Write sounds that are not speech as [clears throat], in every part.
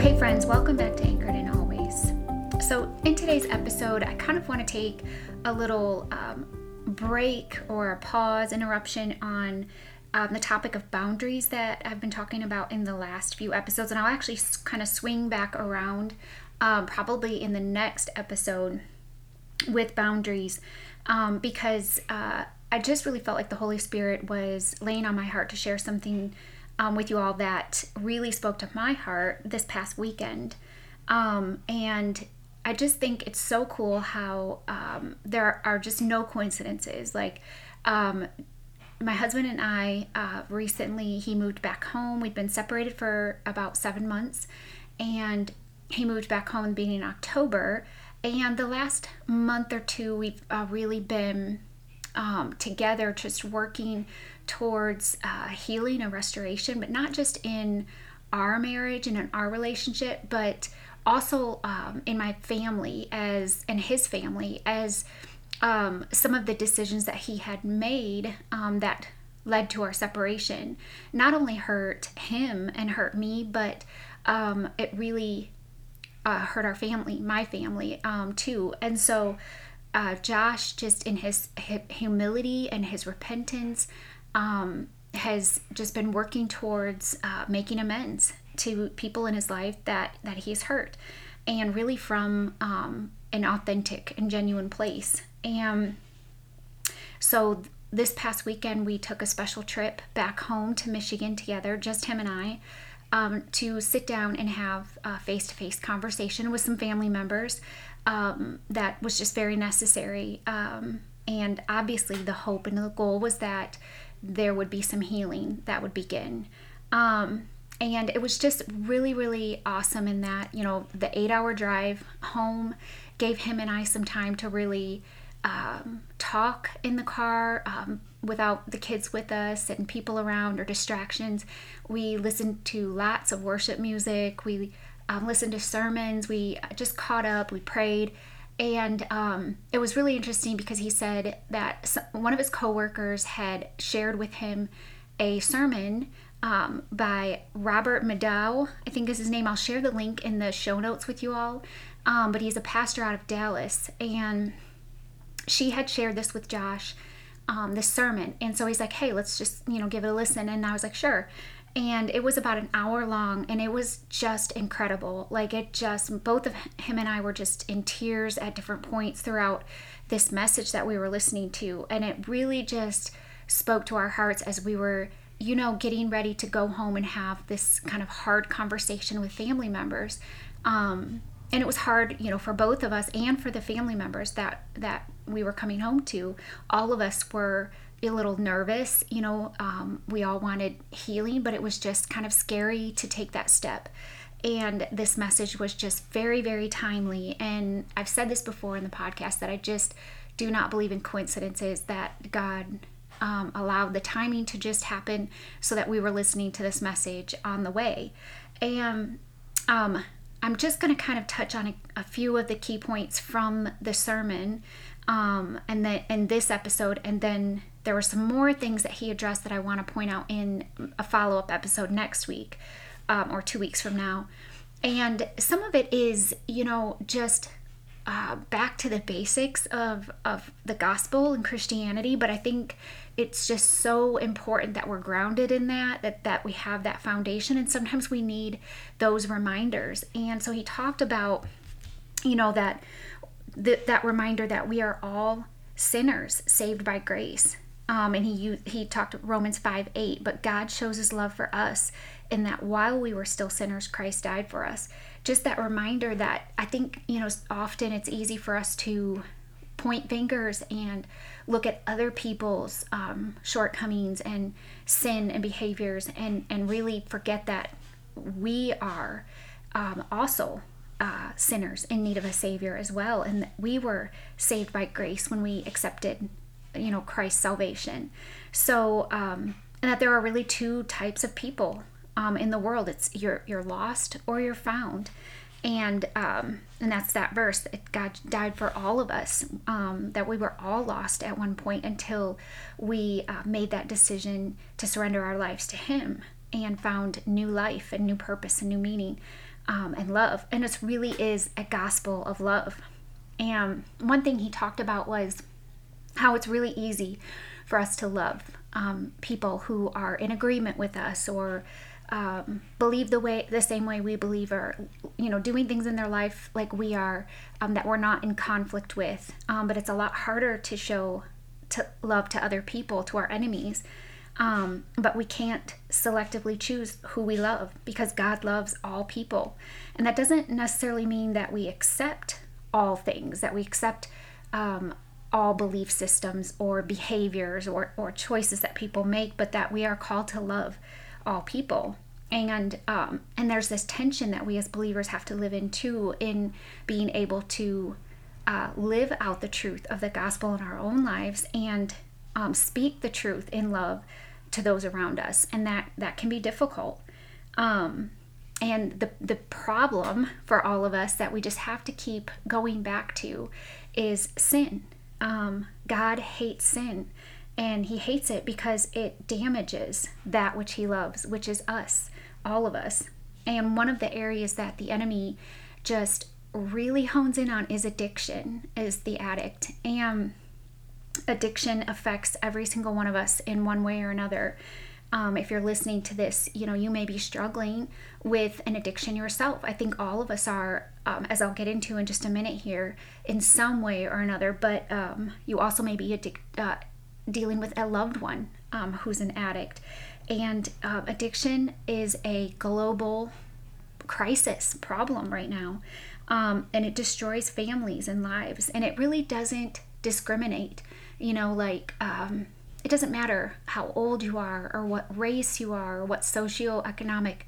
Hey, friends, welcome back to Anchored in Always. So, in today's episode, I kind of want to take a little um, break or a pause, interruption on um, the topic of boundaries that I've been talking about in the last few episodes, and I'll actually kind of swing back around um, probably in the next episode with boundaries um, because uh, I just really felt like the Holy Spirit was laying on my heart to share something um, with you all that really spoke to my heart this past weekend. Um, and I just think it's so cool how um, there are just no coincidences. Like, um, my husband and I uh, recently, he moved back home. We'd been separated for about seven months, and he moved back home beginning October. And the last month or two, we've uh, really been um, together, just working towards uh, healing and restoration, but not just in our marriage and in our relationship, but also um, in my family as and his family as um, some of the decisions that he had made um, that led to our separation not only hurt him and hurt me, but um, it really uh, hurt our family, my family um, too. And so uh, Josh, just in his humility and his repentance, um, has just been working towards uh, making amends to people in his life that that he's hurt, and really from um, an authentic and genuine place. And so this past weekend, we took a special trip back home to Michigan together, just him and I. Um, to sit down and have a face to face conversation with some family members um, that was just very necessary. Um, and obviously, the hope and the goal was that there would be some healing that would begin. Um, and it was just really, really awesome in that, you know, the eight hour drive home gave him and I some time to really um, talk in the car um, without the kids with us and people around or distractions. We listened to lots of worship music. We um, listened to sermons. We just caught up. We prayed. And um, it was really interesting because he said that one of his coworkers had shared with him a sermon um, by Robert Madu, I think is his name. I'll share the link in the show notes with you all. Um, but he's a pastor out of Dallas. And she had shared this with Josh, um, this sermon. And so he's like, hey, let's just, you know, give it a listen. And I was like, sure and it was about an hour long and it was just incredible. Like it just both of him and i were just in tears at different points throughout this message that we were listening to and it really just spoke to our hearts as we were you know getting ready to go home and have this kind of hard conversation with family members. Um, and it was hard you know for both of us and for the family members that that we were coming home to. All of us were a little nervous. You know, um, we all wanted healing, but it was just kind of scary to take that step. And this message was just very, very timely. And I've said this before in the podcast that I just do not believe in coincidences, that God um, allowed the timing to just happen so that we were listening to this message on the way. And um, I'm just going to kind of touch on a, a, few of the key points from the sermon um, and then in this episode, and then there were some more things that he addressed that I want to point out in a follow up episode next week um, or two weeks from now. And some of it is, you know, just uh, back to the basics of, of the gospel and Christianity, but I think it's just so important that we're grounded in that, that, that we have that foundation. And sometimes we need those reminders. And so he talked about, you know, that th- that reminder that we are all sinners saved by grace um, and he he talked Romans 5 8, but God shows his love for us in that while we were still sinners, Christ died for us. Just that reminder that I think, you know, often it's easy for us to point fingers and look at other people's um, shortcomings and sin and behaviors and, and really forget that we are um, also uh, sinners in need of a savior as well and we were saved by grace when we accepted you know christ's salvation. So um, and that there are really two types of people um, in the world. It's you're you're lost or you're found. And um, and that's that verse That god died for all of us um, that we were all lost at one point until we uh, made that decision to surrender our lives to him and found new life and new purpose and new meaning um, and love. And it really is a gospel of love. And one thing he talked about was how it's really easy for us to love um, people who are in agreement with us or um, believe the way the same way we believe or you know doing things in their life like we are um, that we're not in conflict with. Um, but it's a lot harder to show to love to other people to our enemies. Um, but we can't selectively choose who we love because god loves all people. And that doesn't necessarily mean that we accept all things that we accept um, all belief systems or behaviors or, or choices that people make but that we are called to love all people. And um, and there's this tension that we as believers have to live in too in being able to uh, live out the truth of the gospel in our own lives and um, speak the truth in love to those around us. And that that can be difficult. Um, and the the problem for all of us that we just have to keep going back to is sin um, god hates sin and he hates it because it damages that which he loves, which is us, all of us. And one of the areas that the enemy just really hones in on is addiction, is the addict. And addiction affects every single one of us in one way or another. Um, if you're listening to this, you know, you may be struggling with an addiction yourself. I think all of us are, um, as I'll get into in just a minute here, in some way or another. But um, you also may be addic- uh, dealing with a loved one um, who's an addict. And uh, addiction is a global crisis problem right now. Um, and it destroys families and lives. And it really doesn't discriminate. You know, like, it doesn't matter how old you are or what race you are or what socioeconomic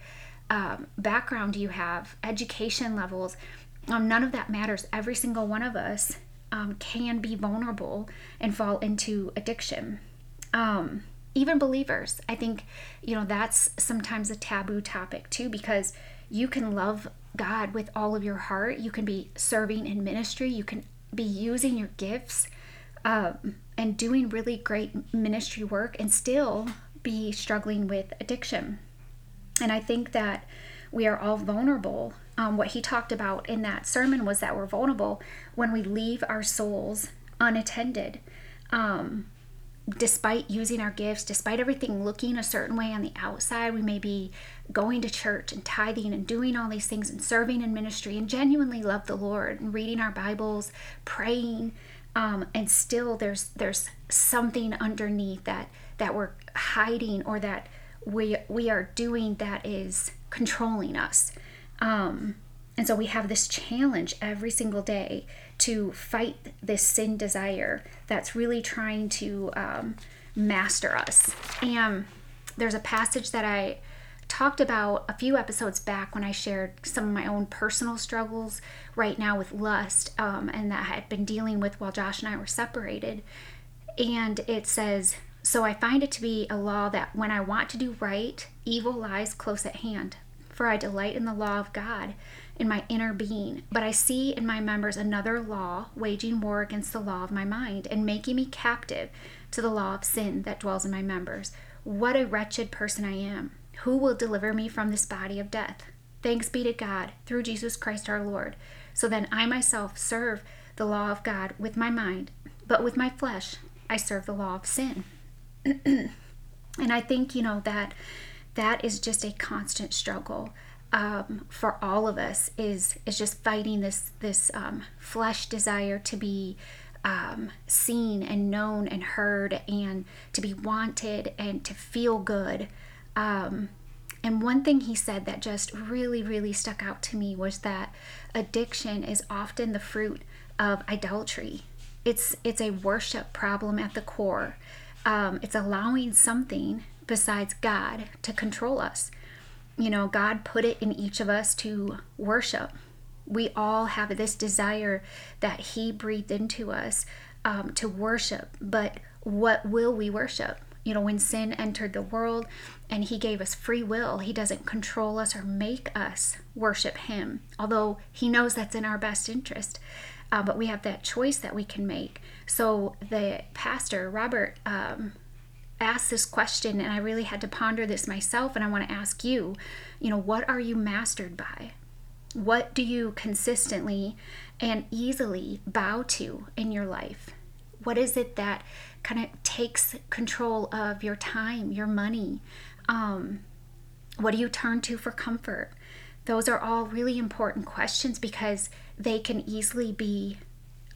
um, background you have, education levels. Um, none of that matters. Every single one of us um, can be vulnerable and fall into addiction. Um, even believers, I think, you know, that's sometimes a taboo topic too, because you can love God with all of your heart. You can be serving in ministry. You can be using your gifts um, and doing really great ministry work and still be struggling with addiction. And I think that we are all vulnerable um, what he talked about in that sermon was that we're vulnerable when we leave our souls unattended. Um, despite using our gifts, despite everything looking a certain way on the outside, we may be going to church and tithing and doing all these things and serving in ministry and genuinely love the Lord and reading our Bibles, praying, um, and still there's there's something underneath that that we're hiding or that we we are doing that is controlling us. Um, and so we have this challenge every single day to fight this sin desire that's really trying to um, master us. And there's a passage that I talked about a few episodes back when I shared some of my own personal struggles right now with lust um, and that I had been dealing with while Josh and I were separated. And it says, So I find it to be a law that when I want to do right, evil lies close at hand for I delight in the law of God in my inner being. But I see in my members another law waging war against the law of my mind and making me captive to the law of sin that dwells in my members. What a wretched person I am! Who will deliver me from this body of death? Thanks be to God through Jesus Christ our Lord. So then I myself serve the law of God with my mind, but with my flesh I serve the law of sin. [clears throat] and I think, you know, that that is just a constant struggle um, for all of us is is just fighting this this um, flesh desire to be um, seen and known and heard and to be wanted and to feel good um, And one thing he said that just really, really stuck out to me was that addiction is often the fruit of idolatry. It's it's a worship problem at the core. Um, it's allowing something besides God to control us. You know, God put it in each of us to worship. We all have this desire that He breathed into us um, to worship, but what will we worship? You know, when sin entered the world and He gave us free will, He doesn't control us or make us worship Him, although He knows that's in our best interest. Uh, but we have that choice that we can make. So the pastor, Robert, um, asked this question, and I really had to ponder this myself. And I want to ask you, you know, what are you mastered by? What do you consistently and easily bow to in your life? What is it that kind of takes control of your time, your money? Um, what do you turn to for comfort? Those are all really important questions because they can easily be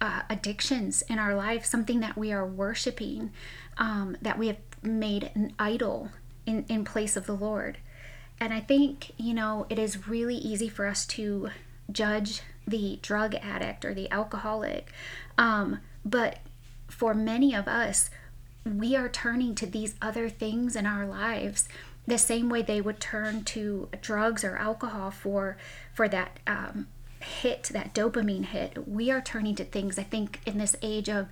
uh, addictions in our life, something that we are worshiping, um, that we have made an idol in, in place of the Lord. And I think, you know, it is really easy for us to judge the drug addict or the alcoholic. Um, but for many of us, we are turning to these other things in our lives the same way they would turn to drugs or alcohol for for that um, hit that dopamine hit. We are turning to things i think in this age of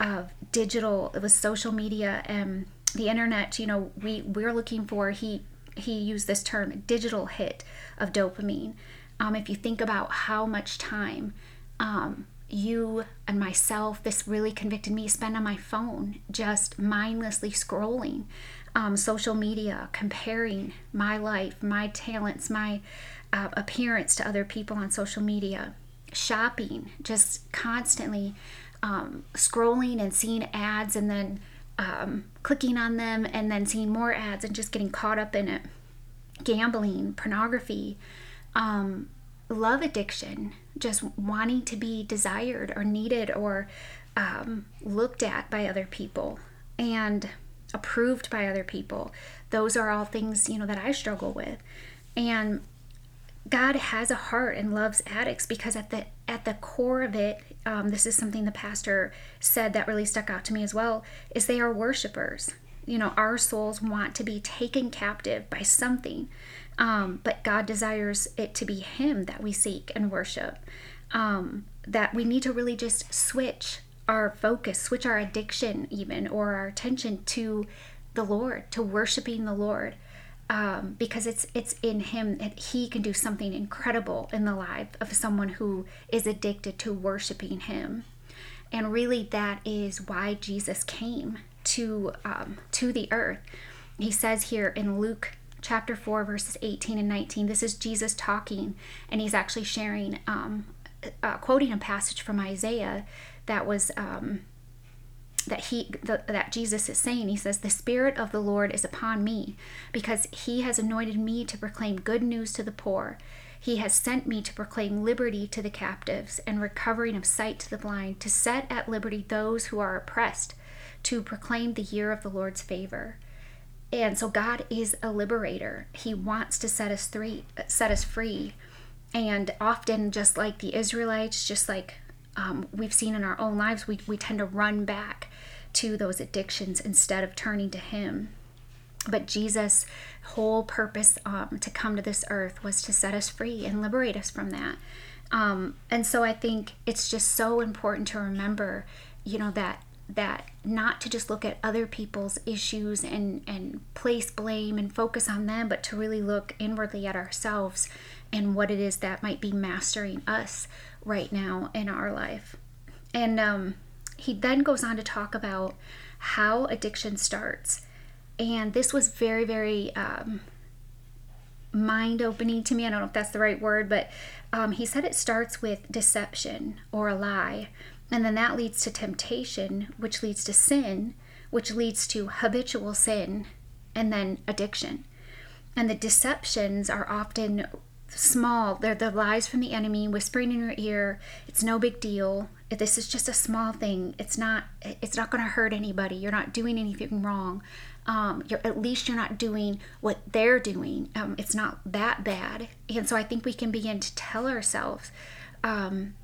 of digital with social media and the internet you know we we're looking for he he used this term digital hit of dopamine. Um, if you think about how much time um, you and myself, this really convicted me, spend on my phone, just mindlessly scrolling um, social media, comparing my life, my talents, my uh, appearance to other people on social media, shopping, just constantly um, scrolling and seeing ads and then um, clicking on them and then seeing more ads and just getting caught up in it. Gambling, pornography, um, love addiction, just wanting to be desired or needed or um, looked at by other people and approved by other people. Those are all things, you know, that I struggle with. And God has a heart and loves addicts because at the at the core of it, um, this is something the pastor said that really stuck out to me as well, is they are worshipers. You know, our souls want to be taken captive by something um, but God desires it to be Him that we seek and worship. Um, that we need to really just switch our focus, switch our addiction, even, or our attention to the Lord, to worshiping the Lord. Um, because it's it's in him that he can do something incredible in the life of someone who is addicted to worshiping him and really that is why jesus came to um, to the earth he says here in luke chapter 4, verses 18 and 19. This is Jesus talking, and he's actually sharing, um, uh, quoting a passage from Isaiah that was. Um, that he the, that Jesus is saying he says the spirit of the Lord is upon me because he has anointed me to proclaim good news to the poor he has sent me to proclaim liberty to the captives and recovering of sight to the blind to set at liberty those who are oppressed to proclaim the year of the Lord's favor and so God is a liberator. He wants to set us free, set us free. And often, just like the Israelites, just like um, we've seen in our own lives, we, we tend to run back to those addictions instead of turning to Him. But Jesus' whole purpose um, to come to this earth was to set us free and liberate us from that. Um, and so I think it's just so important to remember, you know, that that not to just look at other people's issues and and place blame and focus on them but to really look inwardly at ourselves and what it is that might be mastering us right now in our life. And um, he then goes on to talk about how addiction starts. And this was very very um, mind opening to me. I don't know if that's the right word but um, he said it starts with deception or a lie and then that leads to temptation, which leads to sin, which leads to habitual sin, and then addiction. And the deceptions are often small. They're the lies from the enemy whispering in your ear. It's no big deal. This is just a small thing. It's not it's not going to hurt anybody. You're not doing anything wrong. um, you're at least you're not doing what they're doing um, it's not that bad and so i think we can begin to tell ourselves um,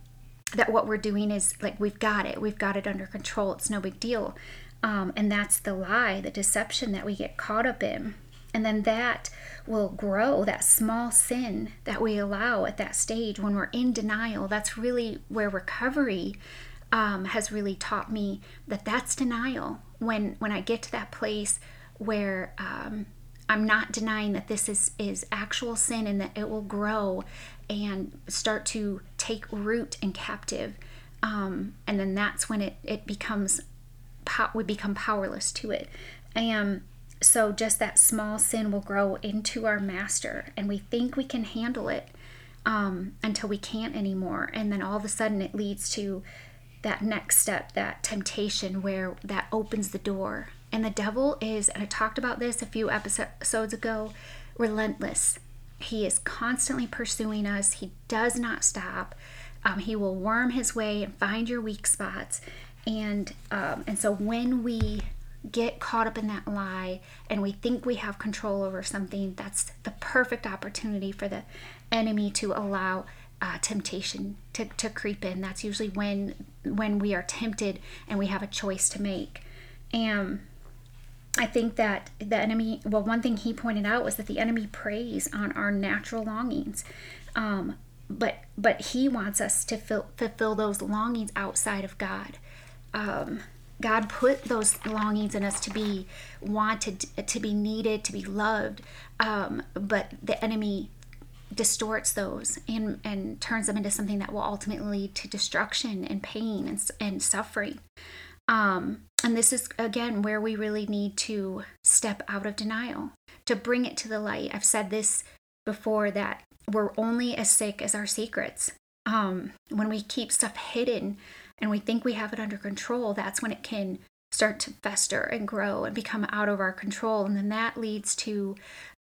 that what we're doing is like we've got it. We've got it under control. It's no big deal. Um, and that's the lie the deception that we get caught up in. And then that will grow that small sin that we allow at that stage when we're in denial. That's really where recovery um, has really taught me that that's denial. When when i get to that place where um, i'm not denying that this is is actual sin and that it will grow and start to take root and captive um, and then that's when it it becomes we become powerless to it. And so just that small sin will grow into our master and we think we can handle it um, until we can't anymore. And then all of a sudden it leads to that next step that temptation where that opens the door. And the devil is and i talked about this a few episodes ago relentless he is constantly pursuing us he does not stop um, he will worm his way and find your weak spots and um, and so when we get caught up in that lie and we think we have control over something, that's the perfect opportunity for the enemy to allow uh, temptation to, to creep in. That's usually when when we are tempted and we have a choice to make. And I think that the enemy, well, one thing he pointed out was that the enemy preys on our natural longings. Um, but but he wants us to fill, fulfill those longings outside of God. Um, God put those longings in us to be wanted, to be needed, to be loved. Um, but the enemy distorts those and, and turns them into something that will ultimately lead to destruction and pain and, and suffering. Um, and this is, again, where we really need to step out of denial, to bring it to the light. I've said this before that we're only as sick as our secrets. Um, when we keep stuff hidden, and we think we have it under control, that's when it can start to fester and grow and become out of our control. And then that leads to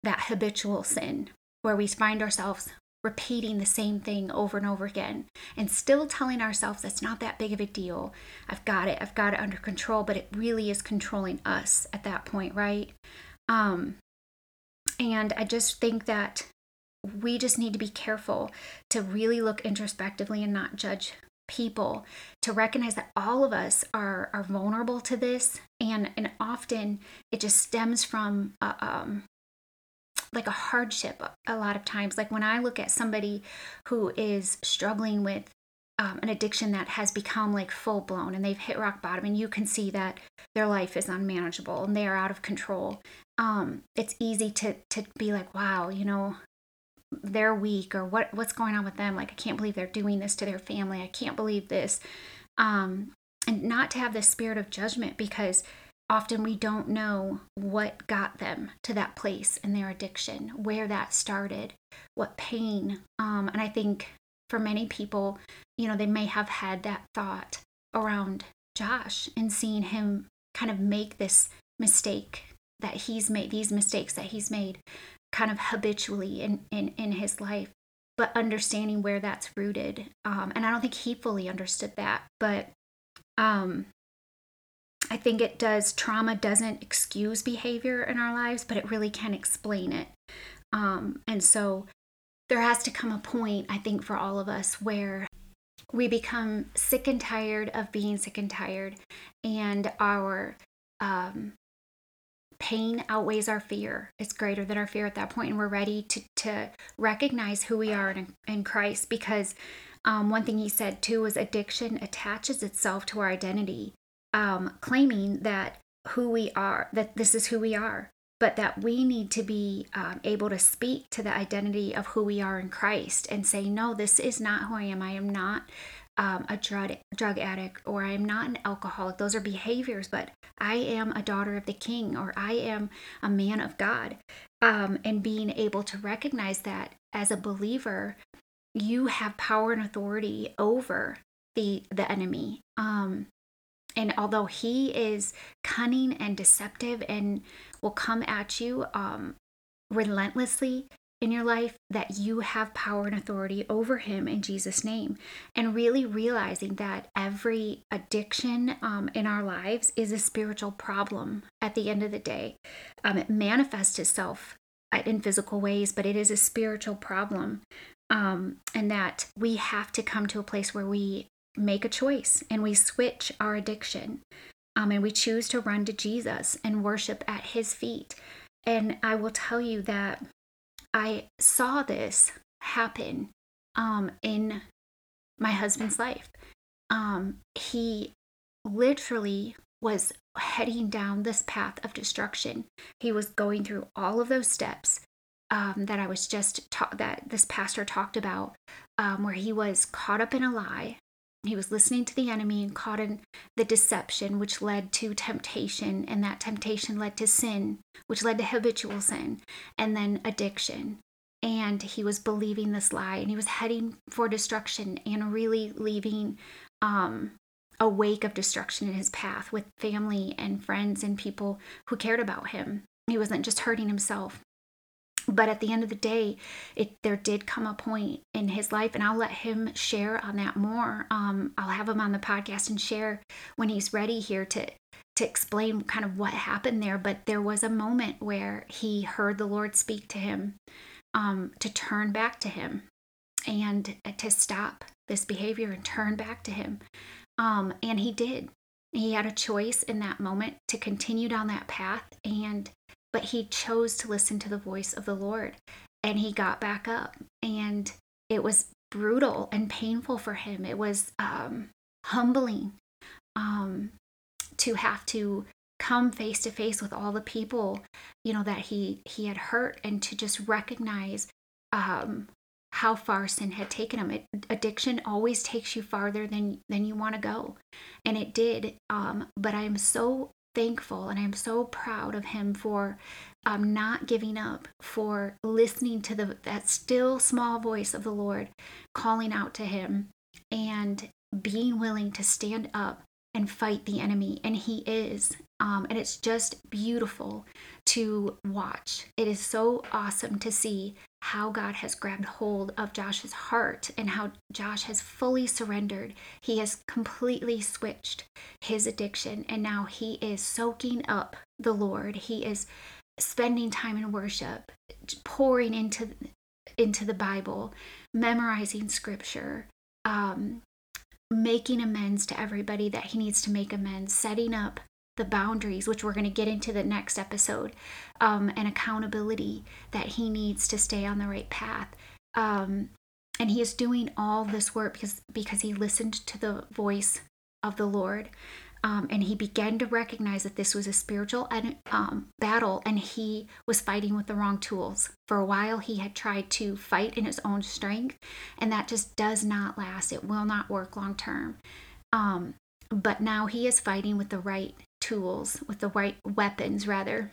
that habitual sin where we find ourselves repeating the same thing over and over again and still telling ourselves that's not that big of a deal. I've got it. I've got it under control, but it really is controlling us at that point, right? Um and I just think that we just need to be careful to really look introspectively and not judge people to recognize that all of us are are vulnerable to this and and often it just stems from a, um like a hardship a lot of times. Like when i look at somebody who is struggling with um, an addiction that has become like full blown and they've hit rock bottom and you can see that their life is unmanageable and they are out of control um, it's easy to to be like wow you know they're weak or what what's going on with them? Like i can't believe they're doing this to their family. I can't believe this. Um and not to have this spirit of judgment because often we don't know what got them to that place in their addiction where that started what pain um and i think for many people you know they may have had that thought around josh and seeing him kind of make this mistake that he's made these mistakes that he's made kind of habitually in, in, in his life, but understanding where that's rooted. Um, and I don't think he fully understood that, but um, I think it does. Trauma doesn't excuse behavior in our lives, but it really can explain it. Um, and so there has to come a point, I think, for all of us where we become sick and tired of being sick and tired, and our um, pain outweighs our fear. It's greater than our fear at that point, and we're ready to to recognize who we are in, in Christ. Because um, one thing he said too was addiction attaches itself to our identity, um, claiming that who we are, that this is who we are, but that we need to be um, able to speak to the identity of who we are in Christ and say, no, this is not who I am. I am not um, a drug drug addict or I am not an alcoholic. Those are behaviors, but I am a daughter of the King or I am a man of God. Um, and being able to recognize that as a believer, you have power and authority over the the enemy. Um, and although he is cunning and deceptive and will come at you um, relentlessly, in your life, that you have power and authority over him in Jesus' name. And really realizing that every addiction um, in our lives is a spiritual problem at the end of the day. Um, it manifests itself uh, in physical ways, but it is a spiritual problem. Um, and that we have to come to a place where we make a choice and we switch our addiction um, and we choose to run to Jesus and worship at his feet. And I will tell you that I saw this happen um, in my husband's life. Um, he literally was heading down this path of destruction. He was going through all of those steps um, that I was just ta- that this pastor talked about, um, where he was caught up in a lie. He was listening to the enemy and caught in the deception, which led to temptation, and that temptation led to sin, which led to habitual sin, and then addiction. And he was believing this lie, and he was heading for destruction and really leaving um, a wake of destruction in his path with family and friends and people who cared about him. He wasn't just hurting himself, but at the end of the day it there did come a point in his life and i'll let him share on that more. Um, i'll have him on the podcast and share when he's ready here to to explain kind of what happened there. But there was a moment where he heard the lord speak to him um, to turn back to him and to stop this behavior and turn back to him. Um, and he did. He had a choice in that moment to continue down that path and but he chose to listen to the voice of the Lord and he got back up. And it was brutal and painful for him. It was um, humbling um, to have to come face to face with all the people you know that he he had hurt and to just recognize um, how far sin had taken him. It, addiction always takes you farther than than you want to go, and it did. Um, but I am so thankful and I'm so proud of him for um, not giving up, for listening to the that still small voice of the Lord calling out to him and being willing to stand up and fight the enemy. And he is. Um, and it's just beautiful to watch. It is so awesome to see how God has grabbed hold of Josh's heart and how Josh has fully surrendered. He has completely switched his addiction and now he is soaking up the Lord. He is spending time in worship, pouring into into the Bible, memorizing scripture, um, making amends to everybody that he needs to make amends, setting up the boundaries, which we're going to get into the next episode, um, and accountability that he needs to stay on the right path. Um, and he is doing all this work because because he listened to the voice of the Lord. Um, and he began to recognize that this was a spiritual um, battle and he was fighting with the wrong tools. For a while, he had tried to fight in his own strength, and that just does not last. It will not work long term. Um, but now he is fighting with the right tools, with the right weapons, rather.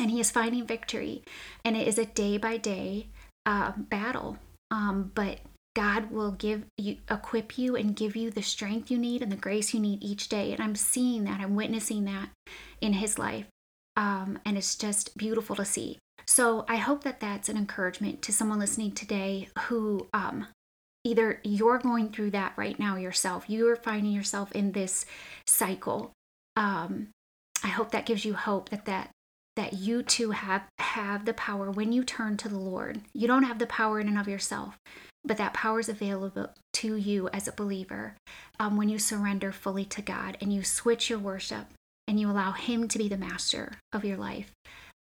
And he is finding victory. And it is a day by day uh, battle. Um, but God will give you, equip you, and give you the strength you need and the grace you need each day. And I'm seeing that, I'm witnessing that in his life. Um, and it's just beautiful to see. So I hope that that's an encouragement to someone listening today who um, either you're going through that right now yourself, you are finding yourself in this cycle. Um, I hope that gives you hope that that that you too have have the power when you turn to the Lord. You don't have the power in and of yourself, but that power is available to you as a believer um, when you surrender fully to God and you switch your worship and you allow Him to be the master of your life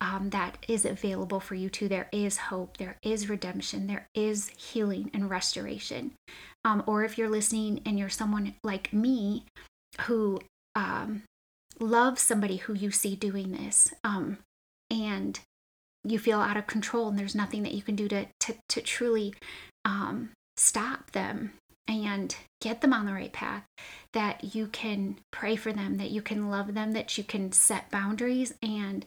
um, that is available for you too. There is hope, there is redemption, there is healing and restoration. Um, or if you're listening and you're someone like me who um, loves somebody who you see doing this um, and you feel out of control and there's nothing that you can do to, to, to truly um, stop them and get them on the right path, that you can pray for them, that you can love them, that you can set boundaries and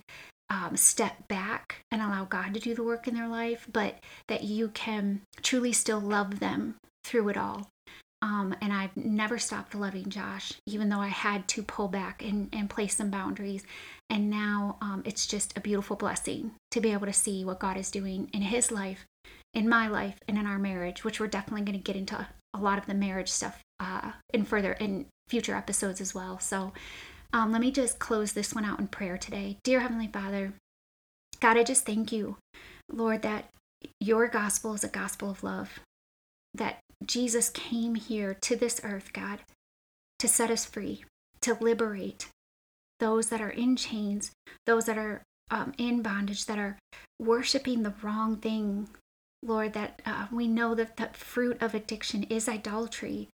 um, step back and allow God to do the work in their life, but that you can truly still love them through it all. Um, and I've never stopped loving Josh, even though I had to pull back and, and place some boundaries. And now um, it's just a beautiful blessing to be able to see what God is doing in his life, in my life, and in our marriage, which we're definitely going to get into a lot of the marriage stuff uh, in further in future episodes as well. So um, let me just close this one out in prayer today. Dear Heavenly Father, God, I just thank you, Lord, that your gospel is a gospel of love, that Jesus came here to this earth, God, to set us free, to liberate those that are in chains, those that are um, in bondage, that are worshiping the wrong thing. Lord, that uh, we know that the fruit of addiction is idolatry.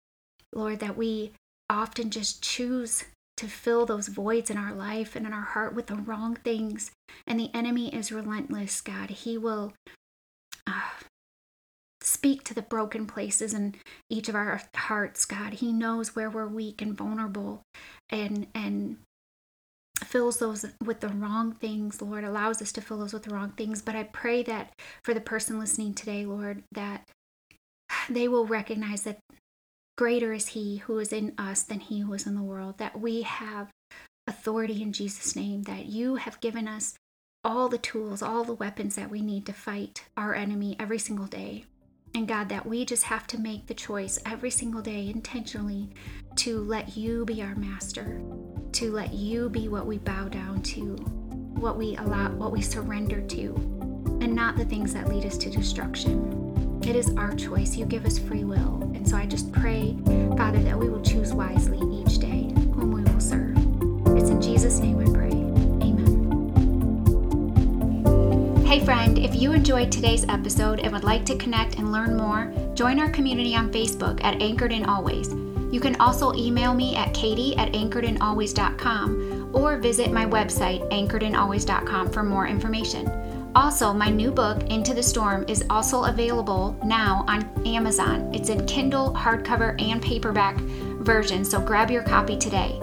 Lord, that we often just choose to fill those voids in our life and in our heart with the wrong things. And the enemy is relentless, God. He will uh, speak to the broken places in each of our hearts, God. He knows where we're weak and vulnerable and and fills those with the wrong things, Lord, allows us to fill those with the wrong things. But I pray that for the person listening today, Lord, that they will recognize that greater is He who is in us than He who is in the world, that we have authority in Jesus' name, that you have given us all the tools, all the weapons that we need to fight our enemy every single day. And God, that we just have to make the choice every single day intentionally to let you be our master, to let you be what we bow down to, what we allow, what we surrender to, and not the things that lead us to destruction. It is our choice. You give us free will. And so I just pray, Father, that we will choose wisely each day whom we will serve. It's in Jesus' name Hey, friend, if you enjoyed today's episode and would like to connect and learn more, join our community on Facebook at Anchored in Always. You can also email me at katie at anchoredinalways.com or visit my website, anchoredinalways.com, for more information. Also, my new book, Into the Storm, is also available now on Amazon. It's in Kindle, hardcover, and paperback version, so grab your copy today.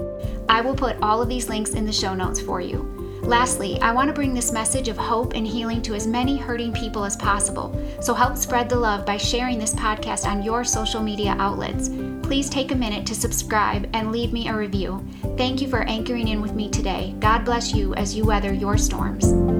I will put all of these links in the show notes for you. Lastly, I want to bring this message of hope and healing to as many hurting people as possible. So help spread the love by sharing this podcast on your social media outlets. Please take a minute to subscribe and leave me a review. Thank you for anchoring in with me today. God bless you as you weather your storms.